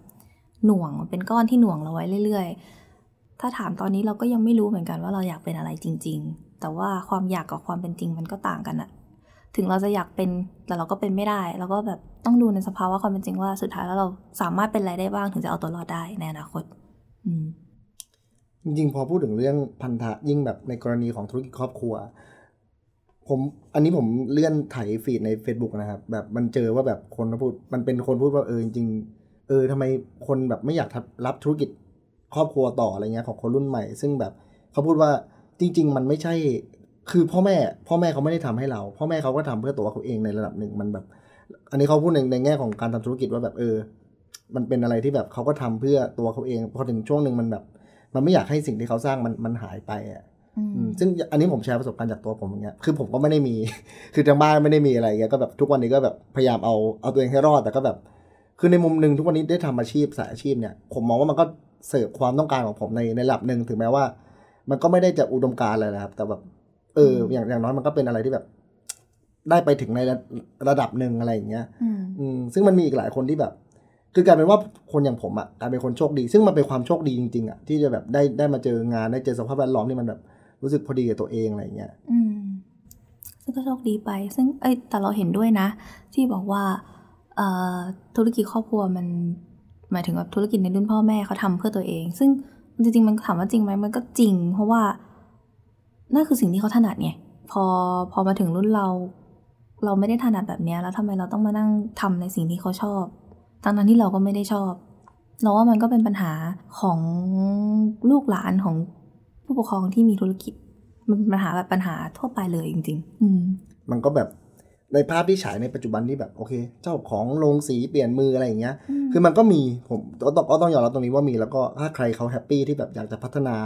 หน่วงเป็นก้อนที่หน่วงเราไว้เรื่อย ๆ ถ้าถามตอนนี้เราก็ยังไม่รู้เหมือนกันว่าเราอยากเป็นอะไรจริง ๆ แต่ว่าความอยากกับความเป็นจริงมันก็ต่างกันอะ ถึงเราจะอยากเป็นแต่เราก็เป็นไม่ได้เราก็แบบต้องดูในสภาวะความเป็นจริงว่าสุดท้ายแล้วเราสามารถเป็นอะไรได้บ้างถึงจะเอาตัวรอดได้ในอนาคต อืมจริงๆ พอพูดถึงเรื่องพันธะยิ่งแบบในกรณีของธุรกิจครอบครัว ผมอันนี้ผมเลื่อนไถฟีดใน Facebook นะครับ แบบมันเจอว่าแบบคนพูด มันเป็นคนพูดว่าเออจริงๆเออทำไมคนแบบไม่อยากรับธุรกิจครอบครัวต่ออะไรเงี้ยของคนรุ่นใหม่ ซึ่งแบบเขาพูดว่าจริง ๆ มันไม่ใช่ คือพ่อแม่พ่อแม่เขาไม่ได้ทำให้เรา พ่อแม่เขาก็ทำเพื่อตัวเขาเองในระดับหนึ่งมันแบบ อันนี้เขาพูดในในแง่ของการทำธุรกิจว่าแบบเออ มันเป็นอะไรที่แบบเขาก็ทำเพื่อตัวเขาเองพอถึงช่วงหนึ่งมันแบบ มันไม่อยากให้สิ่งที่เขาสร้างมันมันหายไปอะอืมอืมซึ่งอันนี้ผมแชร์ประสบการณ์จากตัวผมอย่างเงี้ย คือผมก็ไม่ได้มี คือทางบ้านไม่ได้มีอะไรเงี้ย ก็แบบทุกวันนี้ก็แบบพยายามเอาเอาตัวเองให้รอด แต่ก็แบบ คือในมุมหนึ่งทุกวันนี้ได้ทำอาชีพสายอาชีพเนี่ย ผมมองว่ามันก็เสิร์ฟความต้องการของผมในในระดับหนึ่งถึงแม้ว่า มันก็ไม่ได้จะอุดมการณ์อะไรนะครับ แต่แบบ เอออย่างอย่างน้อยมันก็เป็นอะไรที่แบบ ได้ไปถึงในระระดับหนึ่งอะไรอย่างเงี้ยอืมอืมซึ่งมันมีอีกหลายคนที่แบบ คือกลายเป็นว่าคนอย่างผมอะกลายเป็นคนโชคดี ซึ่งมันเป็นความโชคดีจริงๆอะที่จะแบบได้ได้มาเจองานได้เจอสภาพแวดล้อมที่มันแบบรู้สึกพอดีกับตัวเองอะไรอย่างเงี้ยอืมซึ่งก็โชคดีไป ซึ่งเอ้ยแต่เราเห็นด้วยนะ ที่บอกว่าเอ่อธุรกิจครอบครัวมัน หมายถึงว่าธุรกิจในรุ่นพ่อแม่เขาทำเพื่อตัวเอง ซึ่งจริงๆมันถามว่าจริงไหมมันก็จริง เพราะว่า นั่นคือสิ่งที่เขาถนัดไงพอพอมาถึงรุ่นเรา เราไม่ได้ถนัดแบบเนี้ยแล้วทำไมเราต้องมานั่งทำในสิ่งที่เขาชอบทั้งนั้นที่เราก็ไม่ได้ชอบเราว่ามันก็เป็นปัญหาของลูกหลานของผู้ปกครองที่มีธุรกิจ มันเป็นปัญหาแบบปัญหาทั่วไปเลยจริง ๆ อืมมันก็แบบในภาพที่ฉายในปัจจุบันที่แบบโอเค เจ้าของโรงสีเปลี่ยนมืออะไรอย่างเงี้ย คือมันก็มีผมก็ต้องก็ต้องยอมรับตรงนี้ว่ามีแล้วก็ถ้าใครเขาแฮปปี้ที่แบบอยากจะพัฒนา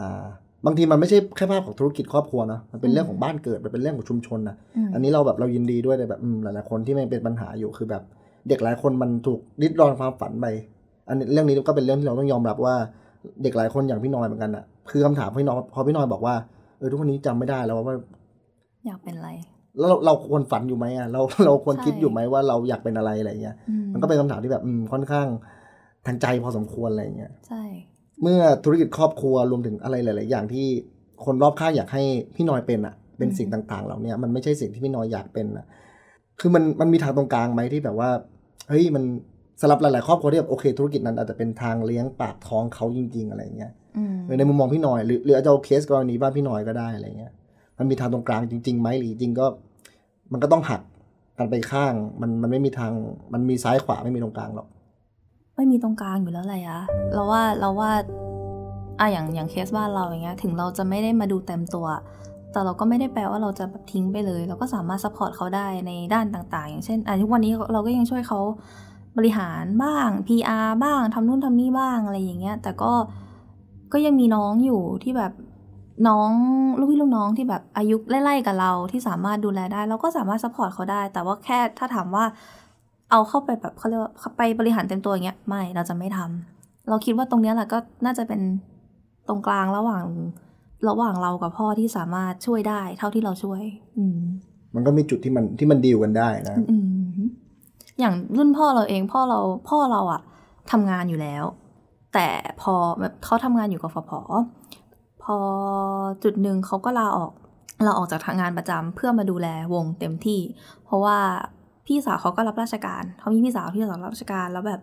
อ่า บางทีมันไม่ใช่แค่ภาพของธุรกิจครอบครัวนะมันเป็นเรื่องของบ้านเกิดมันเป็นเรื่องของชุมชนนะอืมอันนี้เราแบบเรายินดีด้วยเลยแบบอืมหลายๆคนที่มันเป็นปัญหาอยู่คือแบบ เด็กหลายคนมันถูกริดรอนความฝันไปอันนี้เรื่องนี้ก็เป็นเรื่องที่เราต้องยอมรับว่าเด็กหลายคนอย่างพี่น้อยเหมือนกันอะคือคำถามพี่น้อยพอพี่น้อยบอกว่าเออทุกวันนี้จำไม่ได้แล้วว่า อยากเป็นอะไรแล้วเราเราควรฝันอยู่ไหมอะเราเราควรใช่คิดอยู่ไหมว่าเราอยากเป็นอะไรอะไรเงี้ยอืมันก็เป็นคำถามที่แบบอืมค่อนข้างทางใจพอสมควรอะไรเงี้ยใช่ เมื่อธุรกิจครอบครัวรวมถึงอะไรหลาย ๆ อย่างที่คนรอบข้างอยากให้พี่น้อยเป็นอะเป็นสิ่งต่าง ๆ เหล่าเนี้ยมันไม่ใช่สิ่งที่พี่น้อยอยากเป็นอะคือมันมันมีทางตรงกลางไหมที่แบบว่าเฮ้ยมันสำหรับหลาย ๆ ครอบครัวที่แบบโอเค ธุรกิจนั้นอาจจะเป็นทางเลี้ยงปากท้องเขาจริง ๆ อะไรเงี้ยอืมในมุมมองพี่น้อยหรือหรืออาจจะเอาเคสกรณีบ้านพี่น้อยก็ได้อะไรเงี้ยมันมีทางตรงกลางจริง ๆ ไหมหรือจริงก็ มันก็ต้องหักกันไปข้าง มันมันไม่มีทางมันมีซ้ายขวาไม่มีตรงกลางหรอก ไม่มีตรงกลางอยู่แล้วอะไรอะเราว่าเราว่าอะอย่างอย่างเคสบ้านเราอย่างเงี้ยถึงเราจะไม่ได้มาดูเต็มตัว แต่เราก็ไม่ได้แปลว่าเราจะแบบทิ้งไปเลย เราก็สามารถ support เขาได้ในด้านต่างๆ อย่างเช่นอะทุกวันนี้เราก็ยังช่วยเขาบริหารบ้าง PR บ้างทำนู่นทำนี่บ้างอะไรอย่างเงี้ย แต่ก็ก็ยังมีน้องอยู่ที่แบบน้องลูกพี่ลูกน้องที่แบบอายุไล่ๆกับเราที่สามารถดูแลได้ เราก็สามารถ support เขาได้ แต่ว่าแค่ถ้าถามว่า เอาเข้าไปแบบเขาเรียกว่าไปบริหารเต็มตัวอย่างเงี้ยไม่เราจะไม่ทำเราคิดว่าตรงเนี้ยแหละก็น่าจะเป็นตรงกลางระหว่างระหว่างเรากับพ่อที่สามารถช่วยได้ เท่าที่เราช่วย อืม มันก็มีจุดที่มันที่มันดีลกันได้นะอืมอย่างรุ่นพ่อเราเองพ่อเราพ่อเราอะทำงานอยู่แล้ว แต่พอแบบเขาทำงานอยู่กับกฟผ. พอจุดหนึ่งเขาก็ลาออกลาออกจากทางงานประจำเพื่อมาดูแลวงเต็มที่ เพราะว่า พี่สาวเขาก็รับราชการเขามีพี่สาวที่สาวรับราชการแล้วแบบ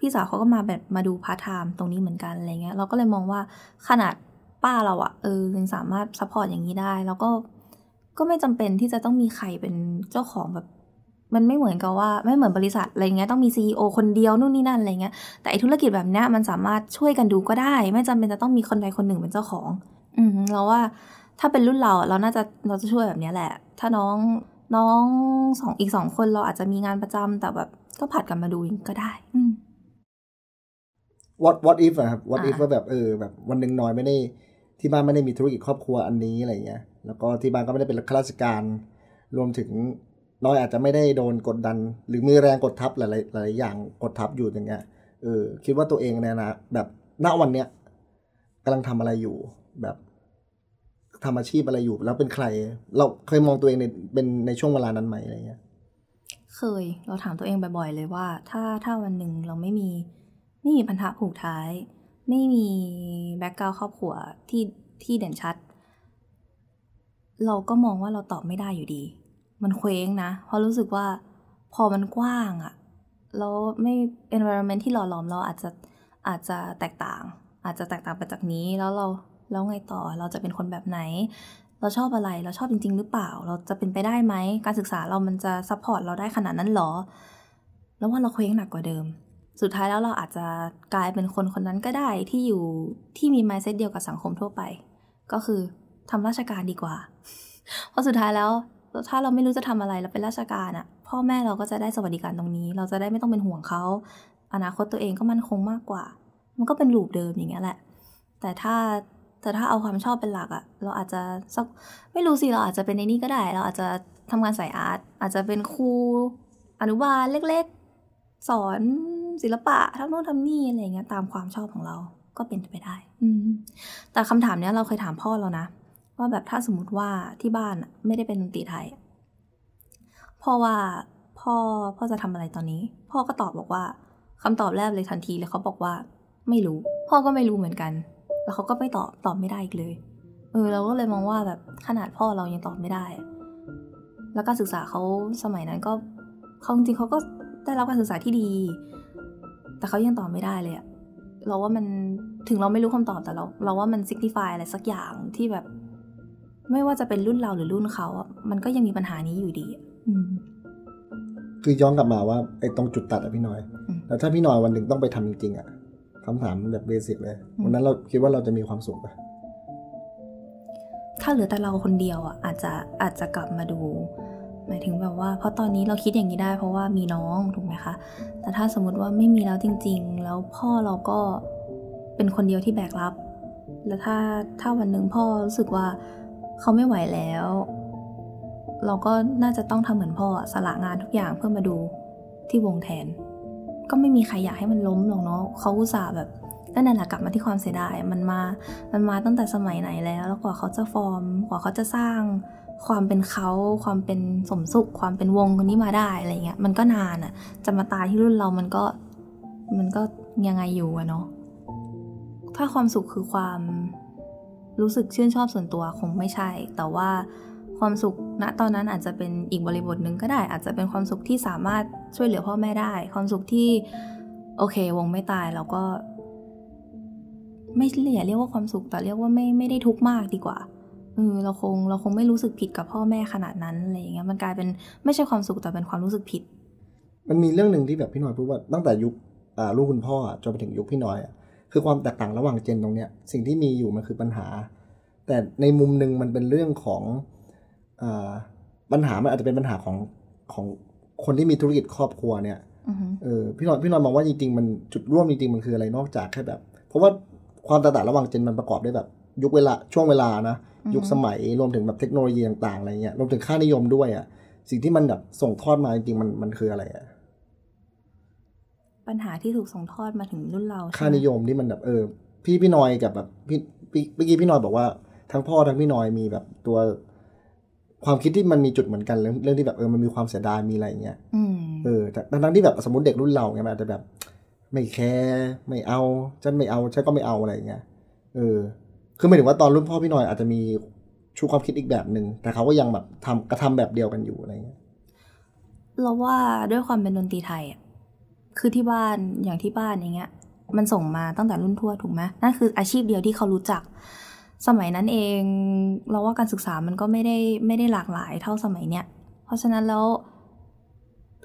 พี่สาวเขาก็มาแบบมาดูพาร์ทไทม์ตรงนี้เหมือนกันอะไรเงี้ยเราก็เลยมองว่าขนาดป้าเราอะเออยังสามารถ support อย่างนี้ได้ แล้วก็ก็ไม่จำเป็นที่จะต้องมีใครเป็นเจ้าของแบบ มันไม่เหมือนกับว่าไม่เหมือนบริษัทอะไรเงี้ยต้องมีซีอคนเดียวนู่นนี่นั่นอะไรเงี้ยแต่อธุรกิจแบบเนี้ยมันสามารถช่วยกันดูก็ได้ ไม่จำเป็นจะต้องมีคนใดคนหนึ่งเป็นเจ้าของ อืมเราว่าถ้าเป็นรุ่นเราเราน่าจะเราจะช่วยแบบนี้แหละ ถ้าน้อง น้องสองอีกสองคนเราอาจจะมีงานประจำแต่แบบก็ผัดกันมาดูก็ได้ อืม what what if อะครับ what if อ่าว่าแบบเออแบบวันหนึ่งน้อยไม่ได้ที่บ้านไม่ได้มีธุรกิจครอบครัวอันนี้อะไรเงี้ย แล้วก็ที่บ้านก็ไม่ได้เป็นข้าราชการ รวมถึงน้อยอาจจะไม่ได้โดนกดดัน หรือมีแรงกดทับหลายๆหลายๆอย่างกดทับอยู่อย่างเงี้ยเออคิดว่าตัวเองเนี่ยนะแบบณวันเนี้ยกำลังทำอะไรอยู่ แบบ ทำอาชีพอะไรอยู่ แล้วเป็นใคร เราเคยมองตัวเองในเป็นในช่วงเวลานั้นไหมอะไรเงี้ย เคย เราถามตัวเองบ่อย ๆ เลยว่า ถ้าถ้าวันหนึ่งเราไม่มีไม่มีพันธะผูกท้าย ไม่มีแบ็กกราวครอบครัวที่ที่เด่นชัด เราก็มองว่าเราตอบไม่ได้อยู่ดี มันเคว้งนะ เพราะรู้สึกว่าพอมันกว้างอะแล้วไม่ environment ที่หล่อหลอมเราอาจจะอาจจะแตกต่าง อาจจะแตกต่างไปจากนี้แล้วเรา แล้วไงต่อเราจะเป็นคนแบบไหน เราชอบอะไรเราชอบจริง ๆ หรือเปล่า เราจะเป็นไปได้ไหมการศึกษาเรามันจะ support เราได้ขนาดนั้นหรอ แล้วว่าเราเคว้งหนักกว่าเดิม สุดท้ายแล้วเราอาจจะกลายเป็นคนคนนั้นก็ได้ที่อยู่ที่มี mindset เดียวกับสังคมทั่วไป ก็คือทำราชการดีกว่าเพราะสุดท้ายแล้วถ้าเราไม่รู้จะทำอะไรเราเป็นราชการอะพ่อแม่เราก็จะได้สวัสดิการตรงนี้ เราจะได้ไม่ต้องเป็นห่วงเขาอนาคตตัวเองก็มั่นคงมากกว่า มันก็เป็นลูปเดิมอย่างเงี้ยแหละ แต่ถ้า แต่ถ้าเอาความชอบเป็นหลักอะเราอาจจะสักไม่รู้สิเราอาจจะเป็นในนี้ก็ได้ เราอาจจะทำงานสายอาร์ตอาจจะเป็นครูอนุบาลเล็กๆ สอนศิลปะทำโน่นทำนี่อะไรเงี้ยตามความชอบของเราก็เป็นไปได้ อืมแต่คำถามเนี้ยเราเคยถามพ่อเรานะว่าแบบถ้าสมมติว่าที่บ้านอะไม่ได้เป็นดนตรีไทยอะพ่อว่าพ่อพ่อจะทำอะไรตอนนี้ พ่อก็ตอบบอกว่าคำตอบแรกเลยทันทีเลยเขาบอกว่า ไม่รู้ พ่อก็ไม่รู้เหมือนกัน แล้วเขาก็ไม่ตอบตอบไม่ได้อีกเลย เออเราก็เลยมองว่าแบบขนาดพ่อเรายังตอบไม่ได้อะแล้วการศึกษาเขาสมัยนั้นก็เขาจริงๆเขาก็ได้รับการศึกษาที่ดี แต่เขายังตอบไม่ได้เลยอะเราว่ามันถึงเราไม่รู้คำตอบแต่เรา เราว่ามัน signify อะไรสักอย่างที่แบบ ไม่ว่าจะเป็นรุ่นเราหรือรุ่นเขาอะมันก็ยังมีปัญหานี้อยู่ดีอะอืมคือย้อนกลับมาว่าไอ้ตรงจุดตัดอะพี่น้อยอืมแล้วถ้าพี่น้อยวันหนึ่งต้องไปทำจริงๆอะ คำถามแบบเบสิกเลยอืมวันนั้นเราคิดว่าเราจะมีความสุขปะถ้าเหลือแต่เราคนเดียวอะอาจจะอาจจะกลับมาดู หมายถึงแบบว่า เพราะตอนนี้เราคิดอย่างนี้ได้ เพราะว่ามีน้องถูกไหมคะ แต่ถ้าสมมติว่าไม่มีแล้วจริง ๆ แล้วพ่อเราก็เป็นคนเดียวที่แบกรับ แล้วถ้าถ้าวันหนึ่งพ่อรู้สึกว่าเขาไม่ไหวแล้ว เราก็น่าจะต้องทำเหมือนพ่ออะสละงานทุกอย่างเพื่อมาดูที่วงแทน ก็ไม่มีใครอยากให้มันล้มหรอกเนาะเขาอุตส่าห์แบบนั่นแหละกลับมาที่ความเสียดายมันมา มันมาตั้งแต่สมัยไหนแล้ว แล้วกว่าเขาจะฟอร์ม กว่าเขาจะสร้าง ความเป็นเขาความเป็นสมสุข ความเป็นวงคนนี้มาได้อะไรเงี้ยมันก็นานอะ่ะ จะมาตายที่รุ่นเรามันก็ มันก็ยังไงอยู่อะเนาะถ้าความสุขคือความรู้สึกชื่นชอบส่วนตัวคงไม่ใช่ แต่ว่าความสุขณตอนนั้นอาจจะเป็นอีกบริบทหนึ่งก็ได้ อาจจะเป็นความสุขที่สามารถ ช่วยเหลือพ่อแม่ได้ ความสุขที่ โอเค วงไม่ตายแล้วก็ ไม่อย่าเรียกว่าความสุข แต่เรียกว่าไม่ไม่ได้ทุกข์มากดีกว่าเออเราคงเราคงไม่รู้สึกผิดกับพ่อแม่ขนาดนั้นอะไรอย่างเงี้ยมันกลายเป็นไม่ใช่ความสุขแต่เป็นความรู้สึกผิด มันมีเรื่องหนึ่งที่แบบพี่น้อยพูดว่าตั้งแต่ยุคลูกคุณพ่อจนไปถึงยุคพี่น้อยคือความแตกต่างระหว่างเจนตรงเนี้ยสิ่งที่มีอยู่มันคือปัญหา แต่ในมุมหนึ่งมันเป็นเรื่องของอปัญหามันอาจจะเป็นปัญหาของของ คนที่มีธุรกิจครอบครัวเนี่ยอือฮึเออพี่น้อยพี่น้อยมองว่าจริงๆมันจุดร่วมจริงๆมันคืออะไรนอกจากแค่แบบ เพราะว่าความแตกต่างระหว่างเจนมันประกอบด้วยแบบ ยุคเวลาช่วงเวลานะยุคสมัยรวมถึงแบบเทคโนโลยีต่างๆอะไรเงี้ยรวมถึงค่านิยมด้วยอะ่ะสิ่งที่มันแบบส่งทอดมาจริงๆมันมันคืออะไรอะ่ะปัญหาที่ถูกส่งทอดมาถึงรุ่นเราใช่ค่าไหมนิยมที่มันแบบเออ พี่พี่น้อยกับแบบพี่พี่เมื่อกี้พี่น้อยบอกว่าทั้งพ่อทั้งพี่น้อยมีแบบตัว ความคิดที่มันมีจุดเหมือนกันเรื่องเรื่องที่แบบเออมันมีความเสียดายมีอะไรอย่างเงี้ยอืมเออแต่ทั้งๆที่แบบสมมติเด็กรุ่นเราไงมันอาจจะแบบ ไม่แคร์ไม่เอาฉันไม่เอาฉันก็ไม่เอาอะไรอย่างเงี้ยเออ คือหมายถึงว่าตอนรุ่นพ่อพี่หน่อยอาจจะมีชูความคิดอีกแบบหนึ่งแต่เขาก็ยังแบบทำกระทำแบบเดียวกันอยู่อะไรเงี้ยเราว่าด้วยความเป็นดนตรีไทยอะคือที่บ้านอย่างที่บ้านอย่างเงี้ย มันส่งมาตั้งแต่รุ่นทวดถูกไหมนั่นคืออาชีพเดียวที่เขารู้จัก สมัยนั้นเองเราว่าการศึกษามันก็ไม่ได้ไม่ได้หลากหลายเท่าสมัยเนี้ย เพราะฉะนั้นแล้ว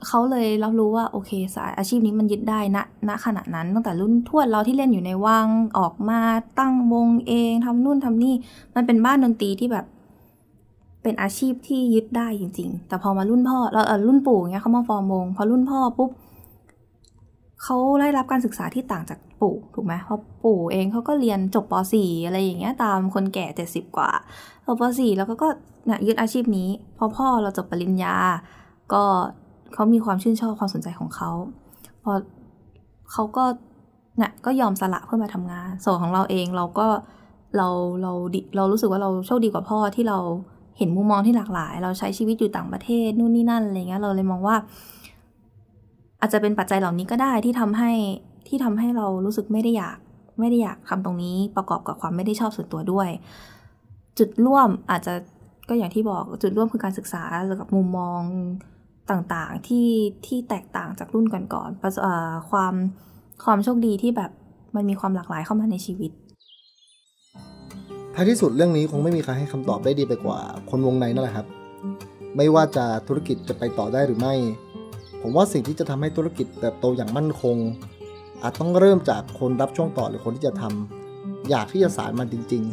เขาเลยรับรู้ว่าโอเคสายอาชีพนี้มันยึดได้ณณขณะนั้น ตั้งแต่รุ่นทวดเราที่เล่นอยู่ในวังออกมาตั้งวงเองทำนู่นทำนี่ มันเป็นบ้านดนตรีที่แบบ เป็นอาชีพที่ยึดได้จริง ๆ แต่พอมารุ่นพ่อเราเออรุ่นปู่เงี้ยเขามาฟอร์มวงพอรุ่นพ่อปุ๊บ เขาได้รับการศึกษาที่ต่างจากปู่ถูกไหมเพราะปู่เองเขาก็เรียนจบป .4 อะไรอย่างเงี้ยตามคนแก่เจ็ดสิบกว่าจบป .4 แล้วก็ก็เนี่ยยึดอาชีพนี้พอพ่อเราจบปริญญา ก็เขามีความชื่นชอบความสนใจของเขาพอเขาก็เนี่ยก็ยอมสละเพื่อมาทำงาน ส่วนของเราเองเราก็เราเราเรารู้สึกว่าเราโชคดีกว่าพ่อที่เราเห็นมุมมองที่หลากหลาย เราใช้ชีวิตอยู่ต่างประเทศนู่นนี่นั่นอะไรเงี้ยเราเลยมองว่า อาจจะเป็นปัจจัยเหล่านี้ก็ได้ที่ทำให้ที่ทำให้เรารู้สึกไม่ได้อยากไม่ได้อยากทำตรงนี้ประกอบกับความไม่ได้ชอบส่วนตัวด้วย จุดร่วมอาจจะก็อย่างที่บอกจุดร่วมคือการศึกษาแล้วกับมุมมองต่างๆที่ที่แตกต่างจากรุ่นก่อนๆความความโชคดีที่แบบมันมีความหลากหลายเข้ามาในชีวิตท้ายที่สุดเรื่องนี้คงไม่มีใครให้คำตอบได้ดีไปกว่า คนวงในนั่นแหละครับ ไม่ว่าจะธุรกิจจะไปต่อได้หรือไม่ ผมว่าสิ่งที่จะทำให้ธุรกิจเติบโตอย่างมั่นคง อาจต้องเริ่มจากคนรับช่วงต่อหรือคนที่จะทำอยากที่จะสารมันจริง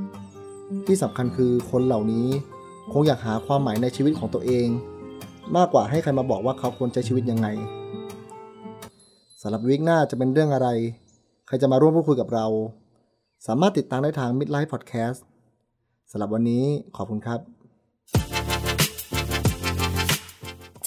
ๆ ที่สำคัญคือคนเหล่านี้คงอยากหาความหมายในชีวิตของตัวเอง มากกว่าให้ใครมาบอกว่าเขาควรใช้ชีวิตยังไงสำหรับวิกหน้าจะเป็นเรื่องอะไร ใครจะมาร่วมพูดคุยกับเรา สามารถติดตามได้ทาง Midlife Podcast สำหรับวันนี้ขอบคุณครับ